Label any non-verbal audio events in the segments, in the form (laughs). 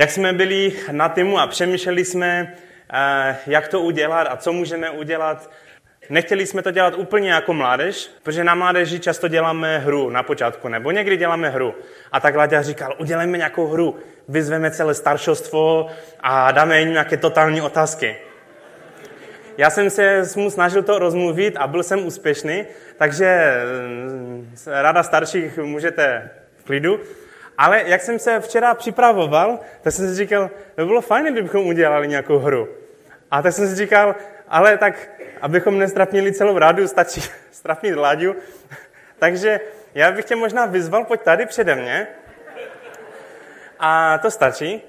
jak jsme byli na týmu a přemýšleli jsme, eh, jak to udělat a co můžeme udělat. Nechtěli jsme to dělat úplně jako mládež, protože na mládeži často děláme hru na počátku, nebo někdy děláme hru. A tak Láďa říkal, udělejme nějakou hru, vyzveme celé staršostvo a dáme jim nějaké totální otázky. Já jsem se mu snažil to rozmluvit a byl jsem úspěšný, takže eh, rada starších můžete v klidu. Ale jak jsem se včera připravoval, tak jsem si říkal, by bylo fajn, kdybychom udělali nějakou hru. A tak jsem si říkal, ale tak, abychom nestrapnili celou rádu, stačí (laughs) strapnit Láďu. (laughs) Takže já bych tě možná vyzval, pojď tady přede mě. A to stačí.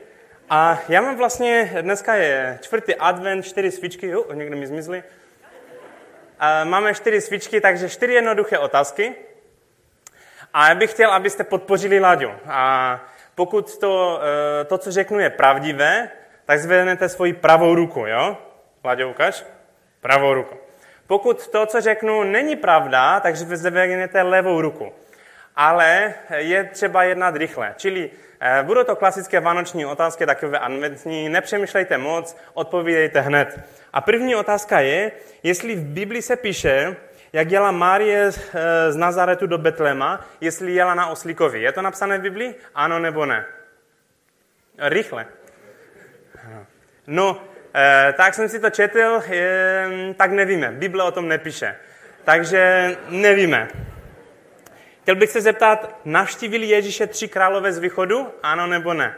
A já mám vlastně, dneska je čtvrtý advent, čtyři svíčky, jo, někde mi zmizly. Máme čtyři svíčky, takže čtyři jednoduché otázky. A já bych chtěl, abyste podpořili Láďu. A pokud to, eh, to, co řeknu, je pravdivé, tak zvednete svoji pravou ruku, jo? Láďo, ukaž. Pravou ruku. Pokud to, co řeknu, není pravda, takže zvednete levou ruku. Ale je třeba jednat rychle. Čili eh, budou to klasické vánoční otázky, takové adventní. Nepřemýšlejte moc, odpovídejte hned. A první otázka je, jestli v Biblii se píše, jak jela Márie eh, z Nazaretu do Betlema, jestli jela na oslíkovi. Je to napsané v Biblii? Ano nebo ne? Rychle. No, eh, tak jsem si to četl, tak nevíme. Bible o tom nepíše. Takže nevíme. Chtěl bych se zeptat, navštívili Ježíše tři králové z východu? Ano nebo ne?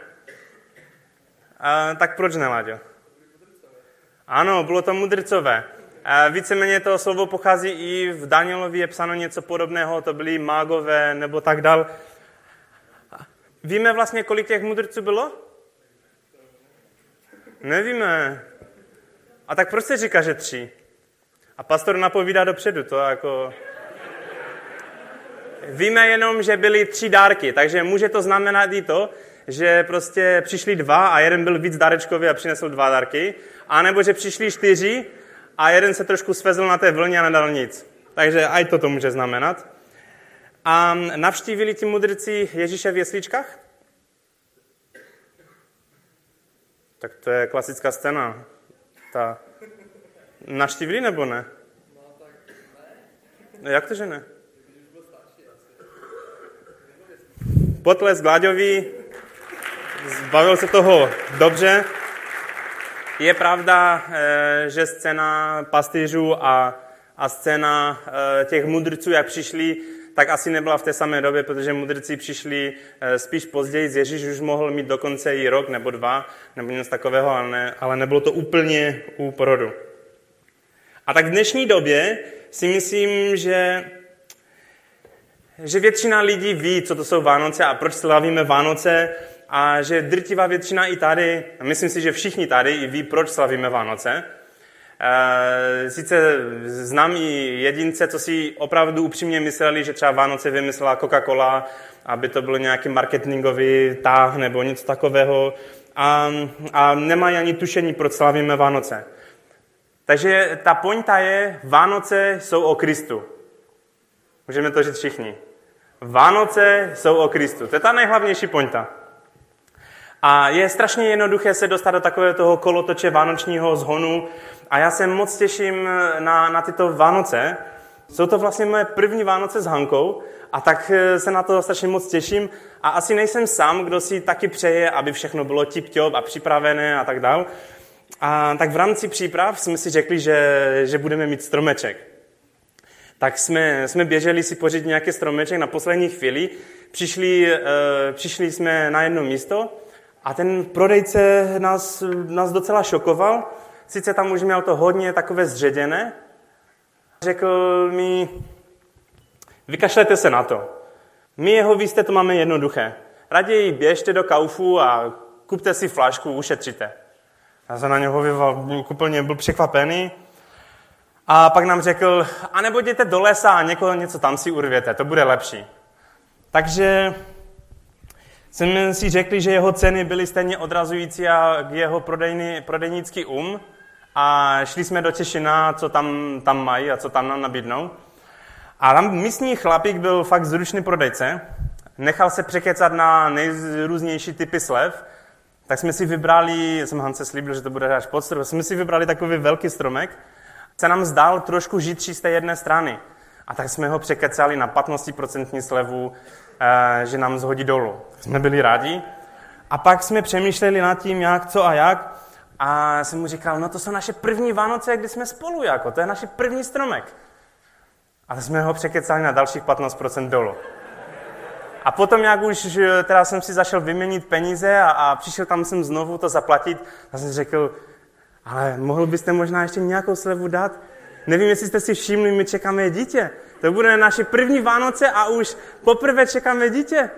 A, tak proč ne? Ano, bylo to mudrcové. Víceméně to slovo pochází i v Danielovi, je psáno něco podobného, to byli mágové nebo tak dál. Víme vlastně, kolik těch mudrců bylo? Nevíme. A tak proč se říká, že tři? A pastor napovídá dopředu, to jako... Víme jenom, že byly tři dárky, takže může to znamenat i to, že prostě přišli dva a jeden byl víc dárečkový a přinesl dva dárky, a nebo že přišli čtyři a jeden se trošku svezl na té vlně a nedal nic. Takže aj to to může znamenat. A navštívili ti mudrci Ježíše v jesličkách? Tak to je klasická scéna. Ta... Navštívili nebo ne? Jak to, že ne? Potles Gláďový, zbavil se toho dobře, je pravda, eh, že scéna pastýřů a, a scéna eh, těch mudrců, jak přišli, tak asi nebyla v té samé době, protože mudrci přišli eh, spíš později. Ježíš už mohl mít dokonce i rok nebo dva, nebo něco takového, ale, ne, ale nebylo to úplně u porodu. A tak v dnešní době si myslím, že, že většina lidí ví, co to jsou Vánoce a proč slavíme Vánoce, a že drtivá většina i tady, a myslím si, že všichni tady i ví, proč slavíme Vánoce. E, sice znám i jedince, co si opravdu upřímně mysleli, že třeba Vánoce vymyslela Coca-Cola, aby to bylo nějaký marketingový táh nebo něco takového a, a nemají ani tušení, proč slavíme Vánoce. Takže ta pointa je, Vánoce jsou o Kristu. Můžeme to říct všichni. Vánoce jsou o Kristu. To je ta nejhlavnější pointa. A je strašně jednoduché se dostat do takového toho kolotoče vánočního zhonu a já se moc těším na, na tyto Vánoce. Jsou to vlastně moje první Vánoce s Hankou a tak eh, se na to strašně moc těším a asi nejsem sám, kdo si taky přeje, aby všechno bylo tip-top a připravené a tak dál. A tak v rámci příprav jsme si řekli, že, že budeme mít stromeček. Tak jsme, jsme běželi si pořídit nějaký stromeček na poslední chvíli. Přišli, e, přišli jsme na jedno místo a ten prodejce nás, nás docela šokoval. Sice tam už měl to hodně takové zředěné. Řekl mi, vykašlete se na to. My jeho výste to máme jednoduché. Raději běžte do kaufu a kupte si flašku, ušetříte. Já jsem na něho vyval, úplně byl překvapený. A pak nám řekl, a nebo jděte do lesa a někoho něco tam si urvěte, to bude lepší. Takže jsme si řekli, že jeho ceny byly stejně odrazující a jeho prodejný, prodejnický um a šli jsme do Češina, co tam, tam mají a co tam nám nabídnou. A tam místní chlapík byl fakt zručný prodejce, nechal se překecat na nejrůznější typy slev tak jsme si vybrali, jsem Hance slíbil, že to bude až pod strop, jsme si vybrali takový velký stromek, se nám zdál trošku žitří z té jedné strany. A tak jsme ho překecali na 15% slevu, že nám zhodí dolů. Jsme byli rádi. A pak jsme přemýšleli nad tím, jak, co a jak. A jsem mu říkal, no to jsou naše první Vánoce, kdy jsme spolu, jako, to je naše první stromek. A jsme ho překecali na dalších 15% dolů. A potom, jak už teda jsem si zašel vyměnit peníze a, a přišel tam jsem znovu to zaplatit, tak jsem řekl, ale mohl byste možná ještě nějakou slevu dát? Nevím, jestli jste si všimli, my čekáme dítě. To bude naše první Vánoce a už poprvé čekáme dítě.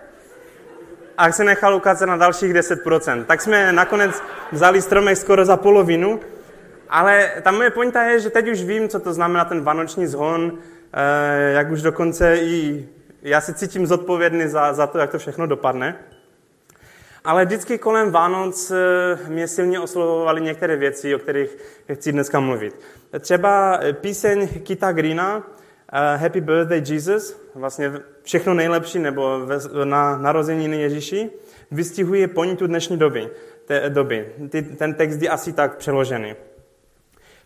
A se nechal ukázat na dalších 10%. Tak jsme nakonec vzali stromek skoro za polovinu, ale ta moje pointa je, že teď už vím, co to znamená ten vánoční zhon, eh, jak už dokonce i já se cítím zodpovědný za, za to, jak to všechno dopadne. Ale vždycky kolem Vánoc eh, mě silně oslovovaly některé věci, o kterých chci dneska mluvit. Třeba eh, píseň Kita Greena, eh, Happy Birthday Jesus, vlastně všechno nejlepší, nebo na narozeniny Ježíši, vystihuje pointu dnešní doby. Té doby. Ten text je asi tak přeložený.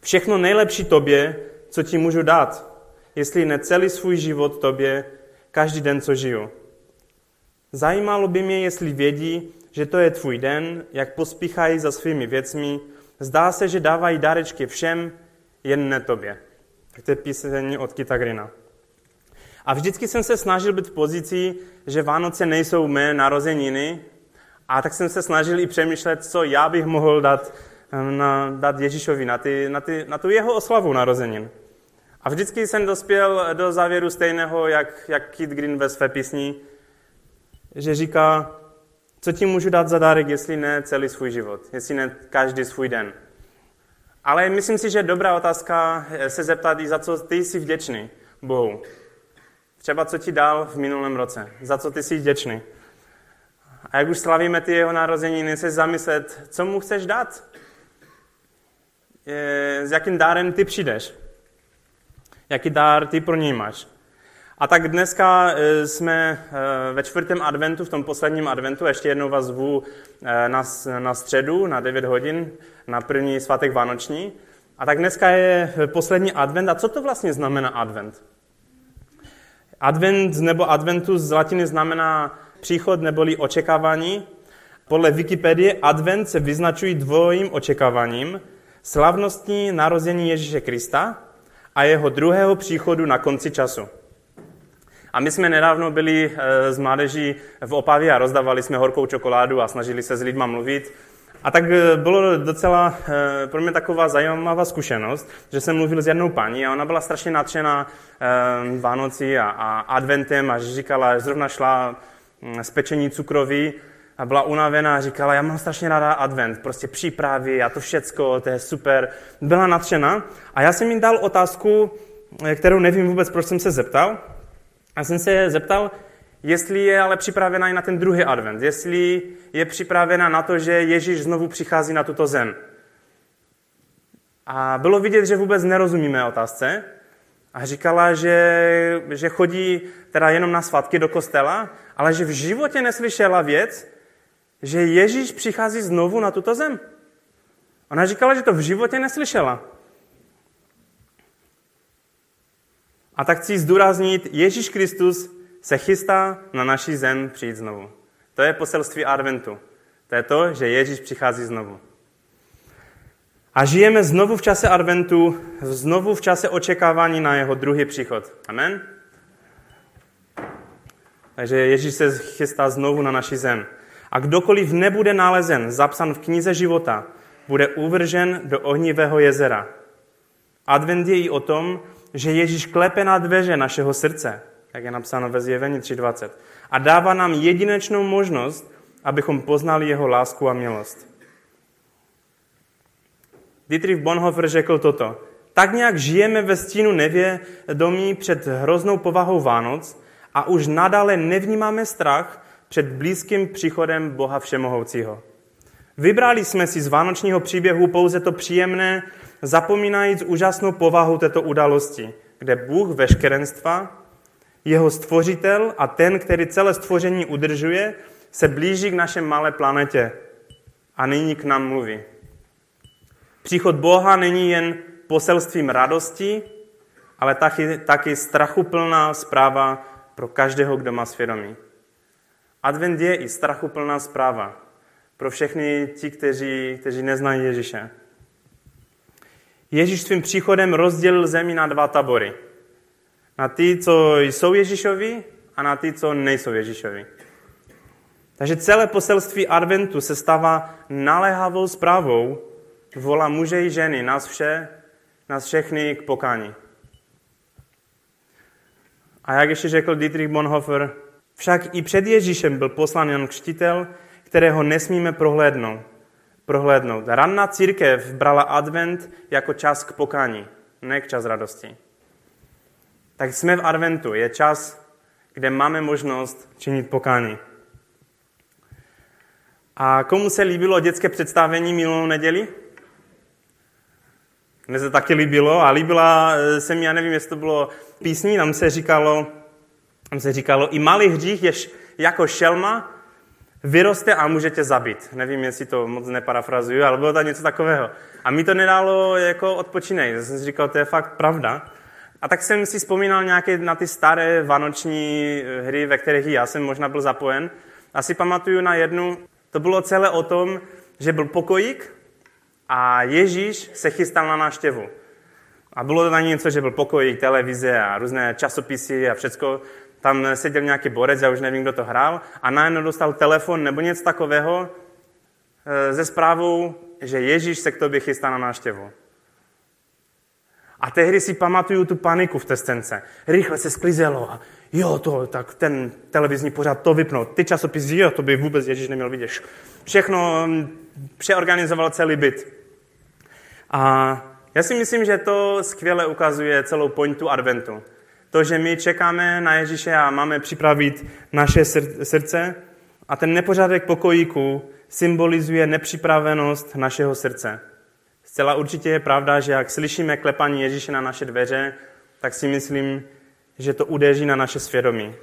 Všechno nejlepší tobě, co ti můžu dát, jestli ne celý svůj život tobě, každý den, co žiju. Zajímalo by mě, jestli vědí, že to je tvůj den, jak pospíchají za svými věcmi. Zdá se, že dávají dárečky všem, jen ne tobě. Tak to je píseň od Kitagrina. A vždycky jsem se snažil být v pozici, že Vánoce nejsou mé narozeniny, a tak jsem se snažil i přemýšlet, co já bych mohl dát, na, dát Ježíšovi na, ty, na, ty, na tu jeho oslavu narozenin. A vždycky jsem dospěl do závěru stejného, jak, jak Kit Green ve své písni, že říká, co ti můžu dát za dárek, jestli ne celý svůj život, jestli ne každý svůj den. Ale myslím si, že je dobrá otázka se zeptat i za co ty jsi vděčný Bohu. Třeba co ti dal v minulém roce, za co ty jsi vděčný. A jak už slavíme ty jeho narozeniny, se zamyslet, co mu chceš dát. S jakým dárem ty přijdeš jaký dár ty pro něj máš. A tak dneska e, jsme e, ve čtvrtém adventu, v tom posledním adventu, ještě jednou vás zvu e, na, na středu, na 9 hodin, na první svátek Vánoční. A tak dneska je poslední advent. A co to vlastně znamená advent? Advent nebo adventus z latiny znamená příchod neboli očekávání. Podle Wikipedie advent se vyznačují dvojím očekáváním. Slavnostní narození Ježíše Krista – a jeho druhého příchodu na konci času. A my jsme nedávno byli eh, mládeží v Opavě a rozdávali jsme horkou čokoládu a snažili se s lidma mluvit. A tak eh, bylo docela eh, pro mě taková zajímavá zkušenost, že jsem mluvil s jednou paní a ona byla strašně nadšená Vánocí a, adventem a říkala, že zrovna šla z pečení cukroví a byla unavená a říkala, já mám strašně ráda advent, prostě přípravy a to všecko, to je super. Byla nadšená a já jsem jim dal otázku, kterou nevím vůbec, proč jsem se zeptal. A jsem se zeptal, jestli je ale připravená i na ten druhý advent, jestli je připravená na to, že Ježíš znovu přichází na tuto zem. A bylo vidět, že vůbec nerozumíme otázce. A říkala, že, že chodí teda jenom na svatky do kostela, ale že v životě neslyšela věc, že Ježíš přichází znovu na tuto zem. Ona říkala, že to v životě neslyšela. A tak chci zdůraznit, Ježíš Kristus se chystá na naší zem přijít znovu. To je poselství adventu. To je to, že Ježíš přichází znovu. A žijeme znovu v čase adventu, znovu v čase očekávání na jeho druhý příchod. Amen? Takže Ježíš se chystá znovu na naši zem. A kdokoliv nebude nalezen zapsan v knize života, bude uvržen do ohnivého jezera. Advent je i o tom, že Ježíš klepe na dveře našeho srdce, jak je napsáno ve zjevení 3.20, a dává nám jedinečnou možnost, abychom poznali jeho lásku a milost. Dietrich Bonhoeffer řekl toto. Tak nějak žijeme ve stínu nevědomí před hroznou povahou Vánoc a už nadále nevnímáme strach před blízkým příchodem Boha Všemohoucího. Vybrali jsme si z vánočního příběhu pouze to příjemné, zapomínajíc úžasnou povahu této události, kde Bůh veškerenstva, jeho stvořitel a ten, který celé stvoření udržuje, se blíží k naše malé planetě a nyní k nám mluví. Příchod Boha není jen poselstvím radosti, ale taky, taky strachuplná zpráva pro každého, kdo má svědomí. Advent je i strachuplná zpráva pro všechny ti, kteří, kteří neznají Ježíše. Ježíš svým příchodem rozdělil zemi na dva tabory. Na ty, co jsou Ježíšovi a na ty, co nejsou Ježíšovi. Takže celé poselství adventu se stává naléhavou zprávou, volá muže i ženy, nás vše, nás všechny k pokání. A jak ještě řekl Dietrich Bonhoeffer, však i před Ježíšem byl poslán Jan Křtitel, kterého nesmíme prohlédnout. prohlédnout. Ranná církev brala advent jako čas k pokání, ne k čas radosti. Tak jsme v adventu, je čas, kde máme možnost činit pokání. A komu se líbilo dětské představení minulou neděli? Mně se taky líbilo a líbila eh, se mi, já nevím, jestli to bylo písní, tam se říkalo, tam se říkalo, i malý hřích je jako šelma, vyroste a může tě zabít. Nevím, jestli to moc neparafrazuju, ale bylo to něco takového. A mi to nedalo jako odpočinej. Já jsem si říkal, to je fakt pravda. A tak jsem si vzpomínal nějaké na ty staré vánoční eh, hry, ve kterých já jsem možná byl zapojen. Asi pamatuju na jednu, to bylo celé o tom, že byl pokojík a Ježíš se chystal na návštěvu. A bylo to na něco, že byl pokojík, televize a různé časopisy a všecko. Tam seděl nějaký borec, já už nevím, kdo to hrál, a najednou dostal telefon nebo něco takového ze zprávou, že Ježíš se k tobě chystá na návštěvu. A tehdy si pamatuju tu paniku v té scénce. Rychle se sklizelo a jo, to, tak ten televizní pořád to vypnout. Ty časopisy, jo, to by vůbec Ježíš neměl vidět. Všechno mm, přeorganizoval celý byt. A já si myslím, že to skvěle ukazuje celou pointu adventu. To, že my čekáme na Ježíše a máme připravit naše srdce a ten nepořádek pokojíku symbolizuje nepřipravenost našeho srdce. Zcela určitě je pravda, že jak slyšíme klepání Ježíše na naše dveře, tak si myslím, že to udeří na naše svědomí.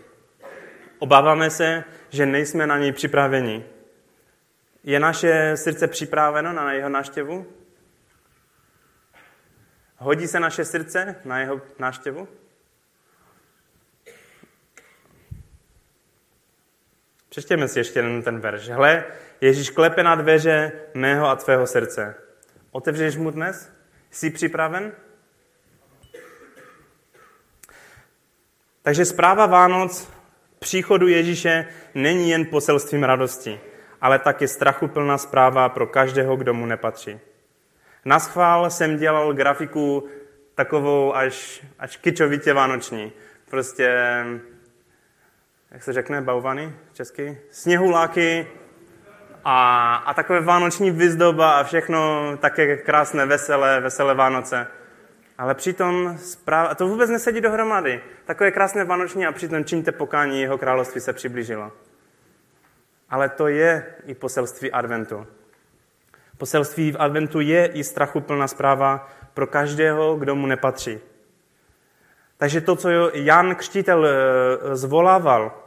Obáváme se, že nejsme na něj připraveni. Je naše srdce připraveno na jeho návštěvu? Hodí se naše srdce na jeho návštěvu? Přečtěme si ještě jeden ten verš. Hle, Ježíš klepe na dveře mého a tvého srdce. Otevřeš mu dnes? Jsi připraven? Takže zpráva Vánoc příchodu Ježíše není jen poselstvím radosti, ale taky strachuplná zpráva pro každého, kdo mu nepatří. Na schvál jsem dělal grafiku takovou až, až kičovitě vánoční. Prostě, jak se řekne, bauvany česky? Sněhuláky a, a takové vánoční vyzdoba a všechno také krásné, veselé, veselé Vánoce. Ale přitom správ... a to vůbec nesedí dohromady. Takové krásné vánoční a přitom čiňte pokání, jeho království se přiblížilo. Ale to je i poselství adventu. Poselství v adventu je i strachuplná zpráva pro každého, kdo mu nepatří. Takže to, co Jan Křtitel eh, zvolával,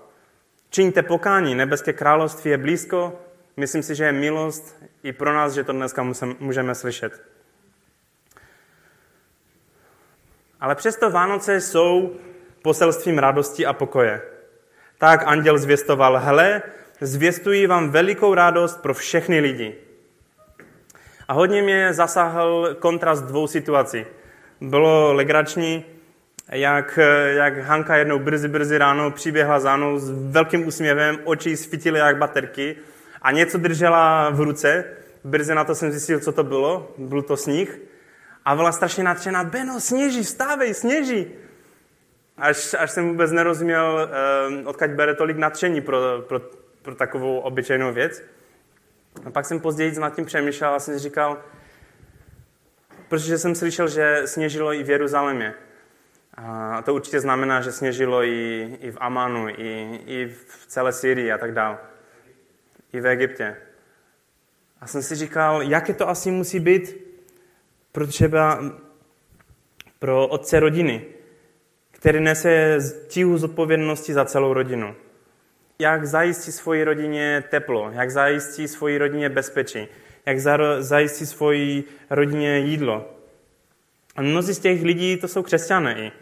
čiňte pokání, nebeské království je blízko, myslím si, že je milost i pro nás, že to dneska můžeme slyšet. Ale přesto Vánoce jsou poselstvím radosti a pokoje. Tak anděl zvěstoval, hele, zvěstuji vám velikou radost pro všechny lidi. A hodně mě zasáhl kontrast dvou situací. Bylo legrační, jak, jak Hanka jednou brzy, brzy ráno přiběhla za mnou s velkým úsměvem, oči svítily jak baterky a něco držela v ruce. Brzy na to jsem zjistil, co to bylo. Byl to sníh. A byla strašně nadšená, Beno, sněží, vstávej, sněží. Až, až jsem vůbec nerozuměl, eh, odkud bere tolik nadšení pro, pro, pro takovou obyčejnou věc. A pak jsem později nad tím přemýšlel a jsem si říkal, protože jsem slyšel, že sněžilo i v Jeruzalémě. A to určitě znamená, že sněžilo i, i v Amanu, i, i v celé Syrii a tak dále. I v Egyptě. A jsem si říkal, jaké to asi musí být pro třeba pro otce rodiny, který nese tíhu zodpovědnosti za celou rodinu. jak zajistí svoji rodině teplo, jak zajistí svoji rodině bezpečí, jak zajistí svoji rodině jídlo. A mnozí z těch lidí to jsou křesťané i.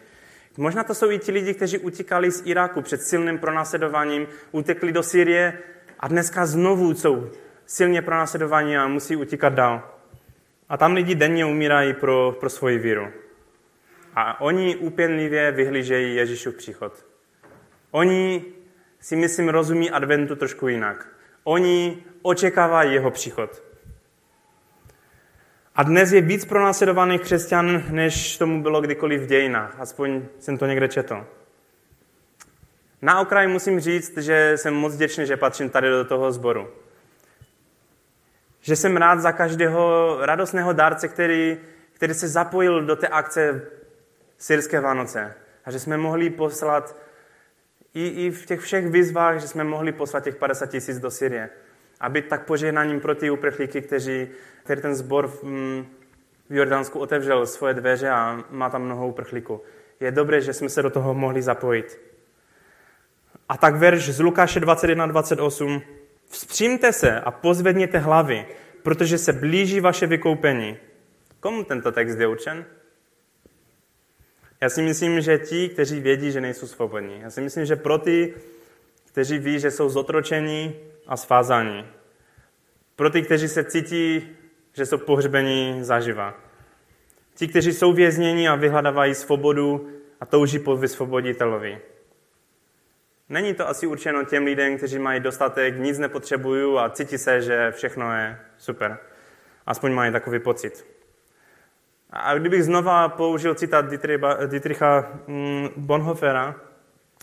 Možná to jsou i ti lidi, kteří utíkali z Iráku před silným pronásledováním, utekli do Syrie a dneska znovu jsou silně pronásledovaní a musí utíkat dál. A tam lidi denně umírají pro, pro svoji víru. A oni úpěnlivě vyhlížejí Ježíšův příchod. Oni si myslím rozumí adventu trošku jinak. Oni očekávají jeho příchod. A dnes je víc pronásledovaných křesťan, než tomu bylo kdykoliv v dějinách. Aspoň jsem to někde četl. Na okraj musím říct, že jsem moc vděčný, že patřím tady do toho sboru. Že jsem rád za každého radostného dárce, který, který se zapojil do té akce Syrské Vánoce. A že jsme mohli poslat i, i v těch všech výzvách, že jsme mohli poslat těch 50 tisíc do Syrie. Aby tak požehnáním pro ty uprchlíky, kteří, který ten sbor v, mm, v Jordánsku otevřel svoje dveře a má tam mnoho uprchlíků. Je dobré, že jsme se do toho mohli zapojit. A tak verš z Lukáše 21.28. Vzpřímte se a pozvedněte hlavy, protože se blíží vaše vykoupení. Komu tento text je určen? Já si myslím, že ti, kteří vědí, že nejsou svobodní. Já si myslím, že pro ty, kteří ví, že jsou zotročení a svázaní. Pro ty, kteří se cítí, že jsou pohřbení zaživa. Ti, kteří jsou vězněni a vyhledávají svobodu a touží po vysvoboditelovi. Není to asi určeno těm lidem, kteří mají dostatek, nic nepotřebují a cítí se, že všechno je super. Aspoň mají takový pocit. A kdybych znova použil citát Dietricha mm, Bonhoeffera,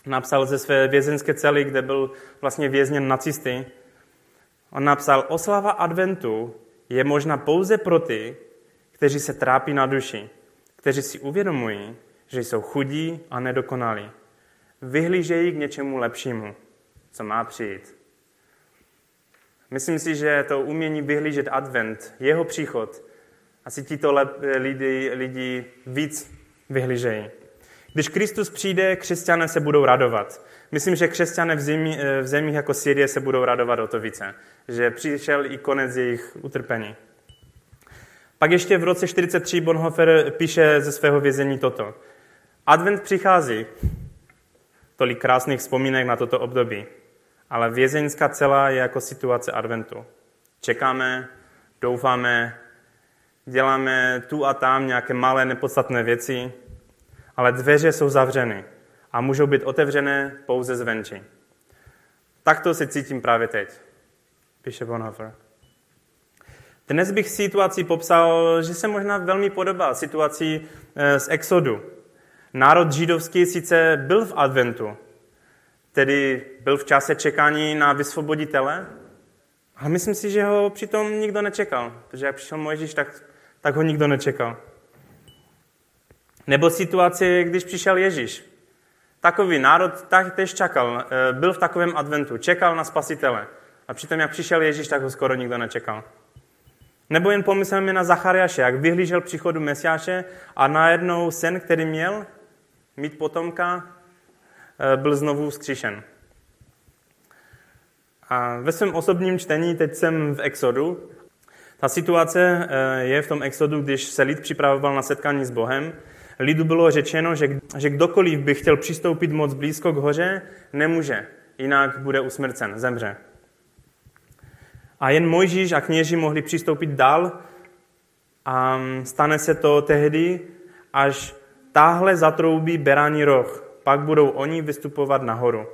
napsal ze své vězenské cely, kde byl vlastně vězněn nacisty, on napsal, oslava adventu je možná pouze pro ty, kteří se trápí na duši, kteří si uvědomují, že jsou chudí a nedokonalí. Vyhlížejí k něčemu lepšímu, co má přijít. Myslím si, že to umění vyhlížet advent, jeho příchod, asi tito lidi, lidi víc vyhlížejí. Když Kristus přijde, křesťané se budou radovat. Myslím, že křesťané v, zemi, v zemích jako Syrie se budou radovat o to více. Že přišel i konec jejich utrpení. Pak ještě v roce 43 Bonhoeffer píše ze svého vězení toto. Advent přichází. Tolik krásných vzpomínek na toto období. Ale vězeňská celá je jako situace adventu. Čekáme, doufáme, děláme tu a tam nějaké malé nepodstatné věci, ale dveře jsou zavřeny a můžou být otevřené pouze zvenčí. Takto se cítím právě teď, píše Bonhoeffer. Dnes bych situaci popsal, že se možná velmi podobá situaci eh, z Exodu. Národ židovský sice byl v adventu, tedy byl v čase čekání na vysvoboditele, ale myslím si, že ho přitom nikdo nečekal, protože jak přišel Mojžíš, tak tak ho nikdo nečekal. Nebo situace, když přišel Ježíš. Takový národ tak tež čekal, eh, byl v takovém adventu, čekal na spasitele. A přitom, jak přišel Ježíš, tak ho skoro nikdo nečekal. Nebo jen pomysleme na Zachariáše, jak vyhlížel příchodu Mesiáše a najednou sen, který měl mít potomka, eh, byl znovu vzkříšen. A ve svém osobním čtení, teď jsem v Exodu, ta situace eh, je v tom exodu, když se lid připravoval na setkání s Bohem. Lidu bylo řečeno, že, že kdokoliv by chtěl přistoupit moc blízko k hoře, nemůže, jinak bude usmrcen, zemře. A jen Mojžíš a kněži mohli přistoupit dál a stane se to tehdy, až táhle zatroubí berání roh. Pak budou oni vystupovat nahoru.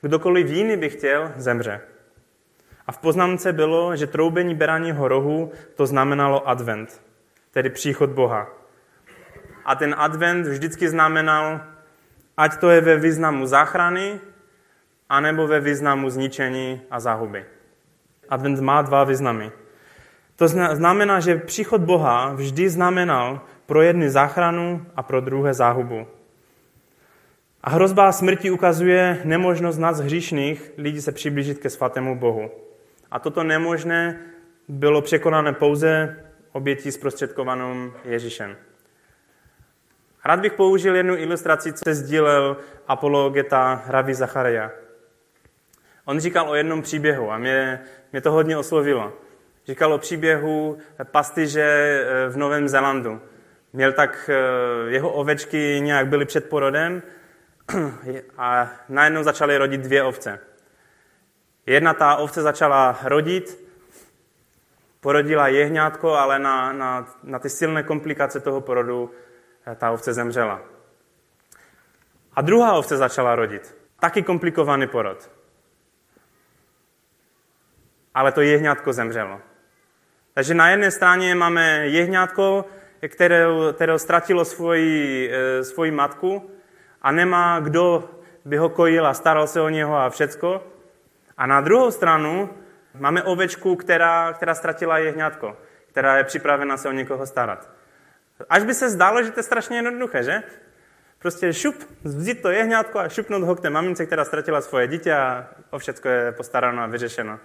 Kdokoliv jiný by chtěl, zemře. A v poznámce bylo, že troubení beraního rohu to znamenalo advent, tedy příchod Boha. A ten advent vždycky znamenal, ať to je ve významu záchrany, anebo ve významu zničení a záhuby. Advent má dva významy. To znamená, že příchod Boha vždy znamenal pro jedny záchranu a pro druhé záhubu. A hrozba smrti ukazuje nemožnost nás hříšných lidí se přiblížit ke svatému Bohu. A toto nemožné bylo překonané pouze obětí zprostředkovanou Ježíšem. Rád bych použil jednu ilustraci, co se sdílel apologeta Ravi Zacharia. On říkal o jednom příběhu a mě, mě to hodně oslovilo. Říkal o příběhu pastyže eh, v Novém Zélandu. Měl tak, eh, jeho ovečky nějak byly před porodem (clears throat) a najednou začaly rodit dvě ovce. Jedna ta ovce začala rodit, porodila jehňátko, ale na, na, na ty silné komplikace toho porodu ta ovce zemřela. A druhá ovce začala rodit. Taky komplikovaný porod. Ale to jehňátko zemřelo. Takže na jedné straně máme jehňátko, které, které ztratilo svoji, eh, svoji matku a nemá kdo by ho kojil a staral se o něho a všecko. A na druhou stranu máme ovečku, která, která ztratila jehňátko, která je připravena se o někoho starat. Až by se zdálo, že to je strašně jednoduché, že? Prostě šup, vzít to jehňátko a šupnout ho k té mamince, která ztratila svoje dítě a o všecko je postaráno a vyřešeno.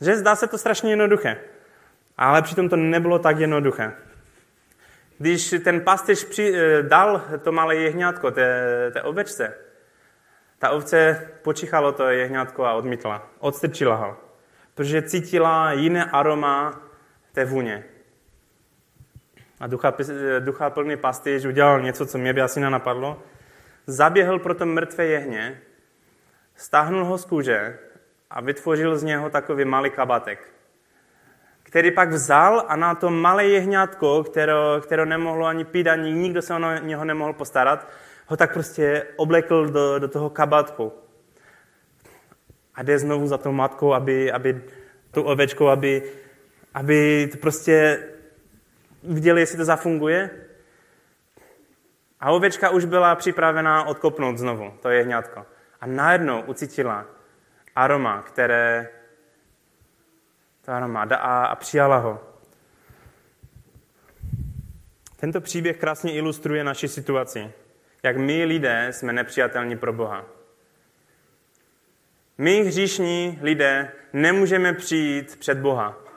Že zdá se to strašně jednoduché. Ale přitom to nebylo tak jednoduché. Když ten pastýř při, eh, dal to malé jehňátko té, té ovečce, ta ovce počichalo to jehňátko a odmítla. Odstrčila ho. Protože cítila jiné aroma té vůně. A ducha, ducha plný pastýř udělal něco, co mě by asi nenapadlo. Zaběhl pro to mrtvé jehně, stáhnul ho z kůže a vytvořil z něho takový malý kabatek který pak vzal a na to malé jehňátko, které, které nemohlo ani pít, ani nikdo se o něho nemohl postarat, ho tak prostě oblekl do, do toho kabátku. A jde znovu za tou matkou, aby, aby tu ovečkou, aby, aby to prostě viděli, jestli to zafunguje. A ovečka už byla připravená odkopnout znovu to jehňátko. A najednou ucítila aroma, které ta armáda a, a přijala ho. Tento příběh krásně ilustruje naši situaci. Jak my lidé jsme nepřijatelní pro Boha. My, hříšní lidé, nemůžeme přijít před Boha.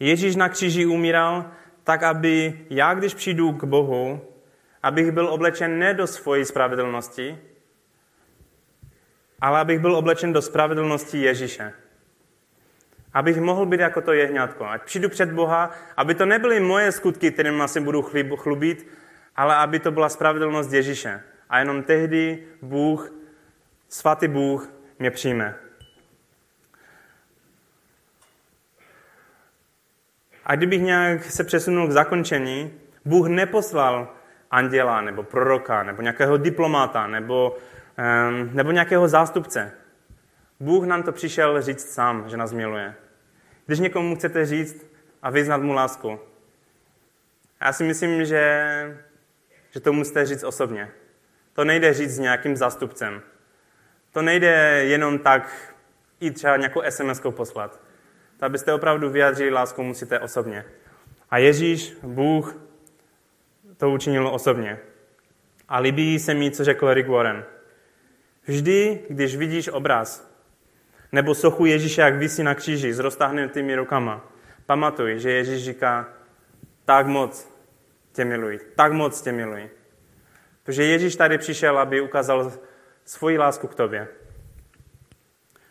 Ježíš na kříži umíral tak, aby já, když přijdu k Bohu, abych byl oblečen ne do svojí spravedlnosti, ale abych byl oblečen do spravedlnosti Ježíše. Abych mohl být jako to jehňátko. Ať přijdu před Boha, aby to nebyly moje skutky, kterými si budu chlubit, ale aby to byla spravedlnost Ježíše. A jenom tehdy Bůh, svatý Bůh, mě přijme. A kdybych nějak se přesunul k zakončení, Bůh neposlal anděla, nebo proroka, nebo nějakého diplomata, nebo, um, nebo nějakého zástupce. Bůh nám to přišel říct sám, že nás miluje. Když někomu chcete říct a vyznat mu lásku, já si myslím, že, že to musíte říct osobně. To nejde říct s nějakým zástupcem. To nejde jenom tak i třeba nějakou sms poslat. To, abyste opravdu vyjádřili lásku, musíte osobně. A Ježíš, Bůh, to učinil osobně. A líbí se mi, co řekl Rick Warren. Vždy, když vidíš obraz, nebo sochu Ježíše, jak vysí na kříži s roztáhnutými rukama. Pamatuj, že Ježíš říká, tak moc tě miluji, tak moc tě miluji. Protože Ježíš tady přišel, aby ukázal svoji lásku k tobě.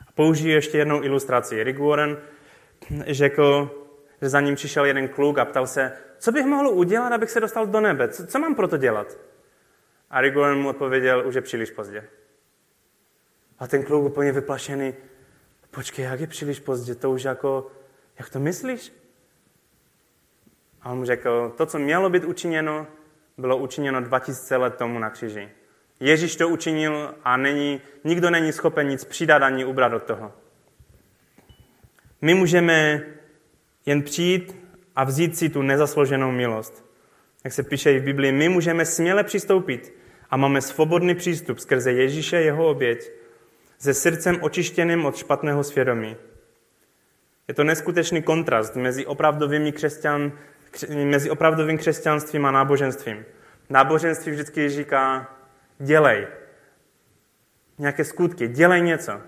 A použiju ještě jednou ilustraci. Rick Warren řekl, že za ním přišel jeden kluk a ptal se, co bych mohl udělat, abych se dostal do nebe? Co, co mám pro to dělat? A Rick Warren mu odpověděl, už je příliš pozdě. A ten kluk úplně vyplašený, počkej, jak je příliš pozdě, to už jako, jak to myslíš? A on mu řekl, to, co mělo být učiněno, bylo učiněno 2000 let tomu na kříži. Ježíš to učinil a není, nikdo není schopen nic přidat ani ubrat od toho. My můžeme jen přijít a vzít si tu nezaslouženou milost. Jak se píše i v Biblii, my můžeme směle přistoupit a máme svobodný přístup skrze Ježíše, jeho oběť, se srdcem očištěným od špatného svědomí. Je to neskutečný kontrast mezi, opravdovými křesťan, mezi opravdovým křesťanstvím a náboženstvím. Náboženství vždycky říká, dělej. Nějaké skutky, dělej něco.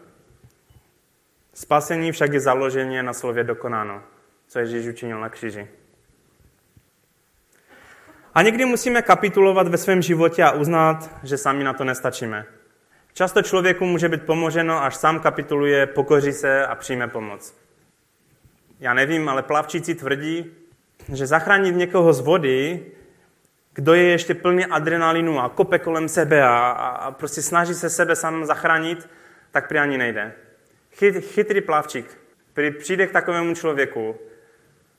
Spasení však je založeně na slově dokonáno, co Ježíš učinil na kříži. A někdy musíme kapitulovat ve svém životě a uznat, že sami na to nestačíme Často člověku může být pomoženo, až sám kapituluje, pokoří se a přijme pomoc. Já nevím, ale plavčíci tvrdí, že zachránit někoho z vody, kdo je ještě plný adrenalinu a kope kolem sebe a, a prostě snaží se sebe sám zachránit, tak prý ani nejde. Chyt, chytrý plavčík prý přijde k takovému člověku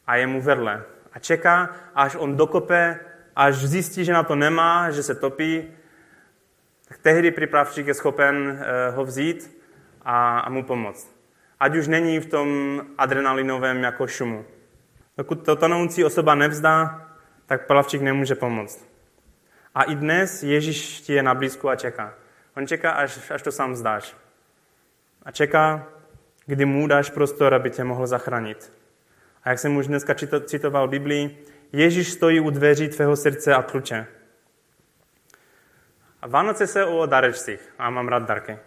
a je mu vedle a čeká, až on dokope, až zjistí, že na to nemá, že se topí, tak tehdy připravčík je schopen eh, ho vzít a, a mu pomoct. Ať už není v tom adrenalinovém jako šumu. Dokud to tonoucí osoba nevzdá, tak plavčík nemůže pomoct. A i dnes Ježíš ti je na blízku a čeká. On čeká, až, až to sám vzdáš. A čeká, kdy mu dáš prostor, aby tě mohl zachránit. A jak jsem už dneska citoval Biblii, Ježíš stojí u dveří tvého srdce a kluče. A Vánoce se o darečcích a mám rád darky.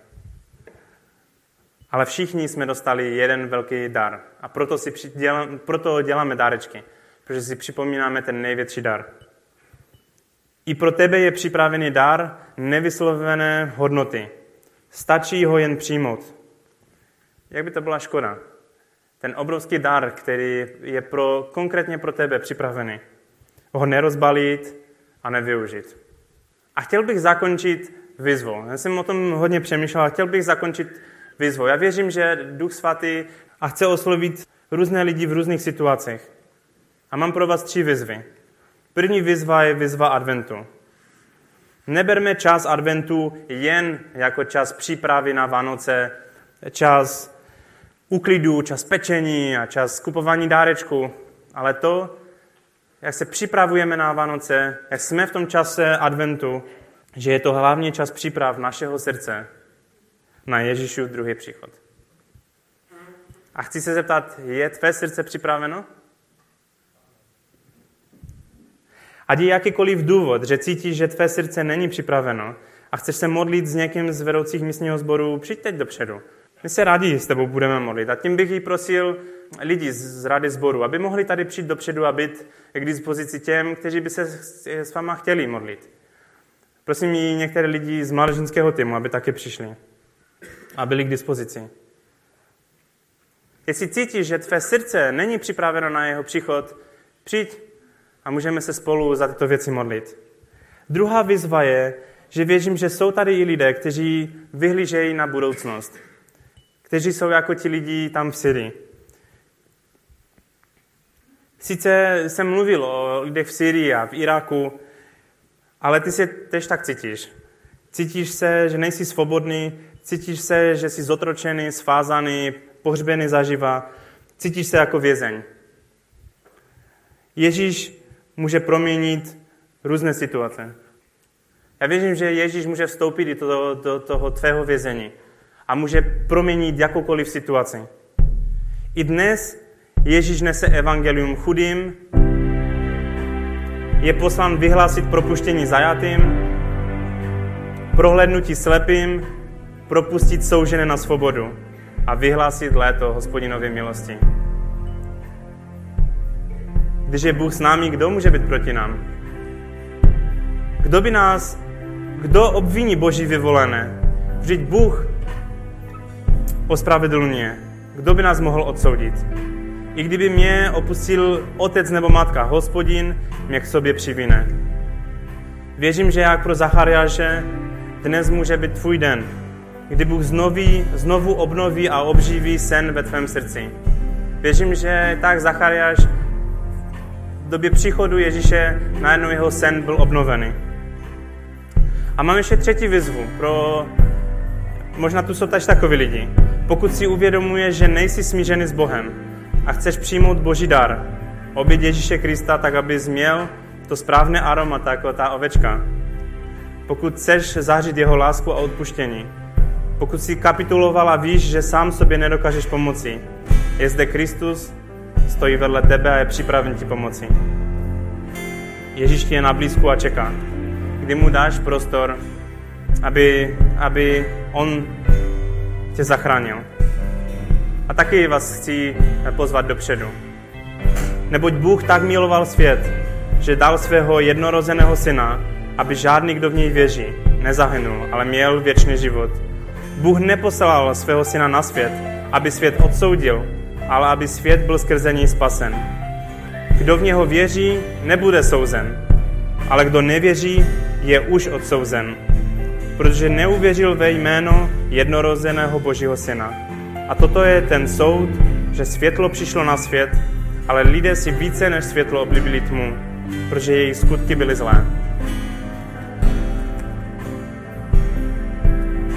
Ale všichni jsme dostali jeden velký dar. A proto, si dělám, proto děláme dárečky. Protože si připomínáme ten největší dar. I pro tebe je připravený dar nevyslovené hodnoty. Stačí ho jen přijmout. Jak by to byla škoda? Ten obrovský dar, který je pro, konkrétně pro tebe připravený. Ho nerozbalit a nevyužít. A chtěl bych zakončit výzvou. Já jsem o tom hodně přemýšlel a chtěl bych zakončit výzvou. Já věřím, že Duch Svatý a chce oslovit různé lidi v různých situacích. A mám pro vás tři výzvy. První výzva je výzva adventu. Neberme čas adventu jen jako čas přípravy na Vánoce, čas uklidu, čas pečení a čas kupování dárečku, ale to, jak se připravujeme na Vánoce, jak jsme v tom čase adventu, že je to hlavně čas příprav našeho srdce na Ježíšův druhý příchod. A chci se zeptat, je tvé srdce připraveno? Ať je jakýkoliv důvod, že cítíš, že tvé srdce není připraveno a chceš se modlit s někým z vedoucích místního sboru, přijď teď dopředu. My se rádi s tebou budeme modlit. A tím bych jí prosil lidi z rady sboru, aby mohli tady přijít dopředu a být k dispozici těm, kteří by se s váma chtěli modlit. Prosím i některé lidi z mládežnického týmu, aby také přišli a byli k dispozici. Jestli cítíš, že tvé srdce není připraveno na jeho příchod, přijď a můžeme se spolu za tyto věci modlit. Druhá výzva je, že věřím, že jsou tady i lidé, kteří vyhlížejí na budoucnost kteří jsou jako ti lidi tam v Syrii. Sice jsem mluvil o lidech v Syrii a v Iráku, ale ty se tež tak cítíš. Cítíš se, že nejsi svobodný, cítíš se, že jsi zotročený, svázaný, pohřbený zaživa, cítíš se jako vězeň. Ježíš může proměnit různé situace. Já věřím, že Ježíš může vstoupit i do, do toho tvého vězení a může proměnit jakoukoliv situaci. I dnes Ježíš nese evangelium chudým, je poslan vyhlásit propuštění zajatým, prohlédnutí slepým, propustit soužené na svobodu a vyhlásit léto hospodinově milosti. Když je Bůh s námi, kdo může být proti nám? Kdo by nás, kdo obviní Boží vyvolené? Vždyť Bůh ospravedlňuje. Kdo by nás mohl odsoudit? I kdyby mě opustil otec nebo matka, hospodin mě k sobě přivine. Věřím, že jak pro Zachariáše dnes může být tvůj den, kdy Bůh znovu, znovu obnoví a obživí sen ve tvém srdci. Věřím, že tak Zachariáš v době příchodu Ježíše najednou jeho sen byl obnovený. A mám ještě třetí výzvu pro možná tu jsou takový lidi. Pokud si uvědomuješ, že nejsi smířený s Bohem a chceš přijmout Boží dar, oběť Ježíše Krista, tak aby změl to správné aroma, jako ta ovečka. Pokud chceš zářit jeho lásku a odpuštění, pokud si kapituloval a víš, že sám sobě nedokážeš pomoci, je zde Kristus, stojí vedle tebe a je připraven ti pomoci. Ježíš ti je na blízku a čeká. Kdy mu dáš prostor, aby, aby on tě zachránil. A taky vás chci pozvat dopředu. Neboť Bůh tak miloval svět, že dal svého jednorozeného syna, aby žádný, kdo v něj věří, nezahynul, ale měl věčný život. Bůh neposlal svého syna na svět, aby svět odsoudil, ale aby svět byl skrze ní spasen. Kdo v něho věří, nebude souzen, ale kdo nevěří, je už odsouzen, protože neuvěřil ve jméno jednorozeného Božího syna. A toto je ten soud, že světlo přišlo na svět, ale lidé si více než světlo oblíbili tmu, protože jejich skutky byly zlé.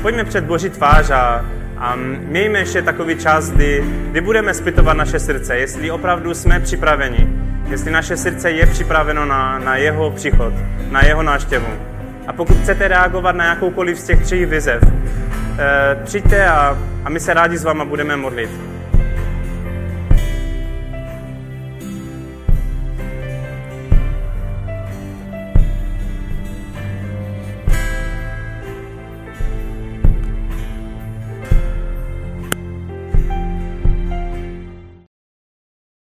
Pojďme před Boží tvář a, a mějme ještě takový čas, kdy, kdy budeme zpytovat naše srdce, jestli opravdu jsme připraveni, jestli naše srdce je připraveno na, na jeho příchod, na jeho náštěvu. A pokud chcete reagovat na jakoukoliv z těch tří vizev, eh, přijďte a, a my se rádi s váma budeme modlit.